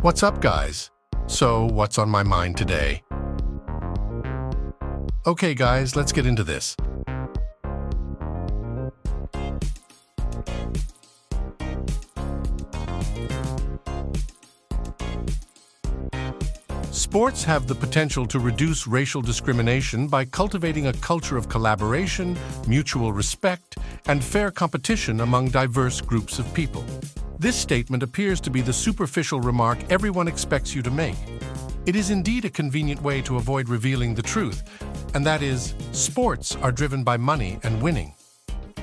What's up, guys? So, what's on my mind today? Okay, guys, let's get into this. Sports have the potential to reduce racial discrimination by cultivating a culture of collaboration, mutual respect, and fair competition among diverse groups of people. This statement appears to be the superficial remark everyone expects you to make. It is indeed a convenient way to avoid revealing the truth, and that is, sports are driven by money and winning.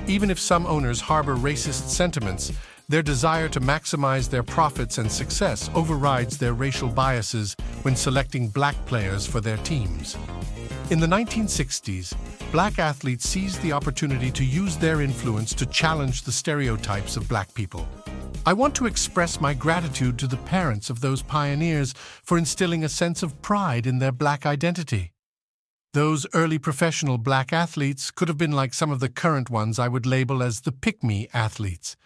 Even if some owners harbor racist sentiments, their desire to maximize their profits and success overrides their racial biases when selecting black players for their teams. In the 1960s, black athletes seized the opportunity to use their influence to challenge the stereotypes of black people. I want to express my gratitude to the parents of those pioneers for instilling a sense of pride in their black identity. Those early professional black athletes could have been like some of the current ones I would label as the pick-me athletes.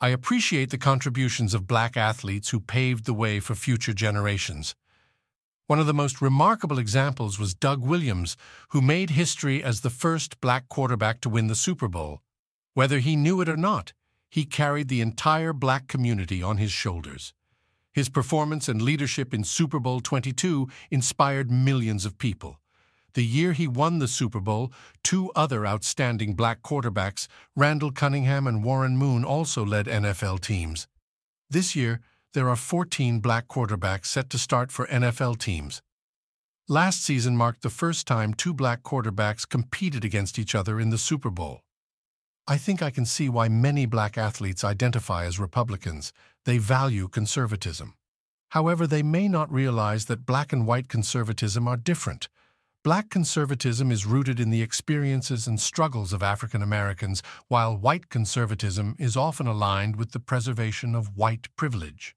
I appreciate the contributions of black athletes who paved the way for future generations. One of the most remarkable examples was Doug Williams, who made history as the first black quarterback to win the Super Bowl. Whether he knew it or not, he carried the entire black community on his shoulders. His performance and leadership in Super Bowl 22 inspired millions of people. The year he won the Super Bowl, two other outstanding black quarterbacks, Randall Cunningham and Warren Moon, also led NFL teams. This year, there are 14 black quarterbacks set to start for NFL teams. Last season marked the first time two black quarterbacks competed against each other in the Super Bowl. I think I can see why many black athletes identify as Republicans. They value conservatism. However, they may not realize that black and white conservatism are different. Black conservatism is rooted in the experiences and struggles of African Americans, while white conservatism is often aligned with the preservation of white privilege.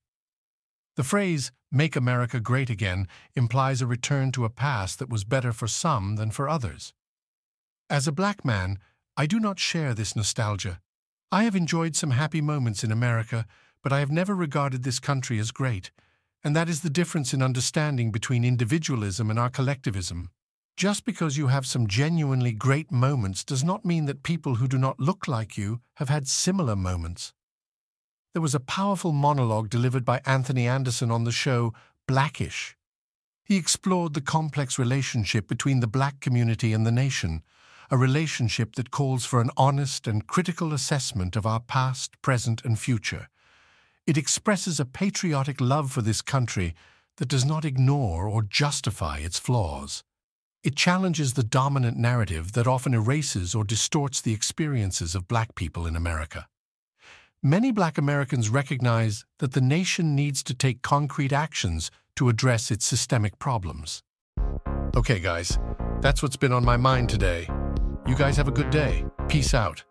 The phrase, Make America Great Again, implies a return to a past that was better for some than for others. As a black man, I do not share this nostalgia. I have enjoyed some happy moments in America, but I have never regarded this country as great, and that is the difference in understanding between individualism and our collectivism. Just because you have some genuinely great moments does not mean that people who do not look like you have had similar moments. There was a powerful monologue delivered by Anthony Anderson on the show Blackish. He explored the complex relationship between the black community and the nation, a relationship that calls for an honest and critical assessment of our past, present, and future. It expresses a patriotic love for this country that does not ignore or justify its flaws. It challenges the dominant narrative that often erases or distorts the experiences of black people in America. Many black Americans recognize that the nation needs to take concrete actions to address its systemic problems. Okay, guys, that's what's been on my mind today. You guys have a good day. Peace out.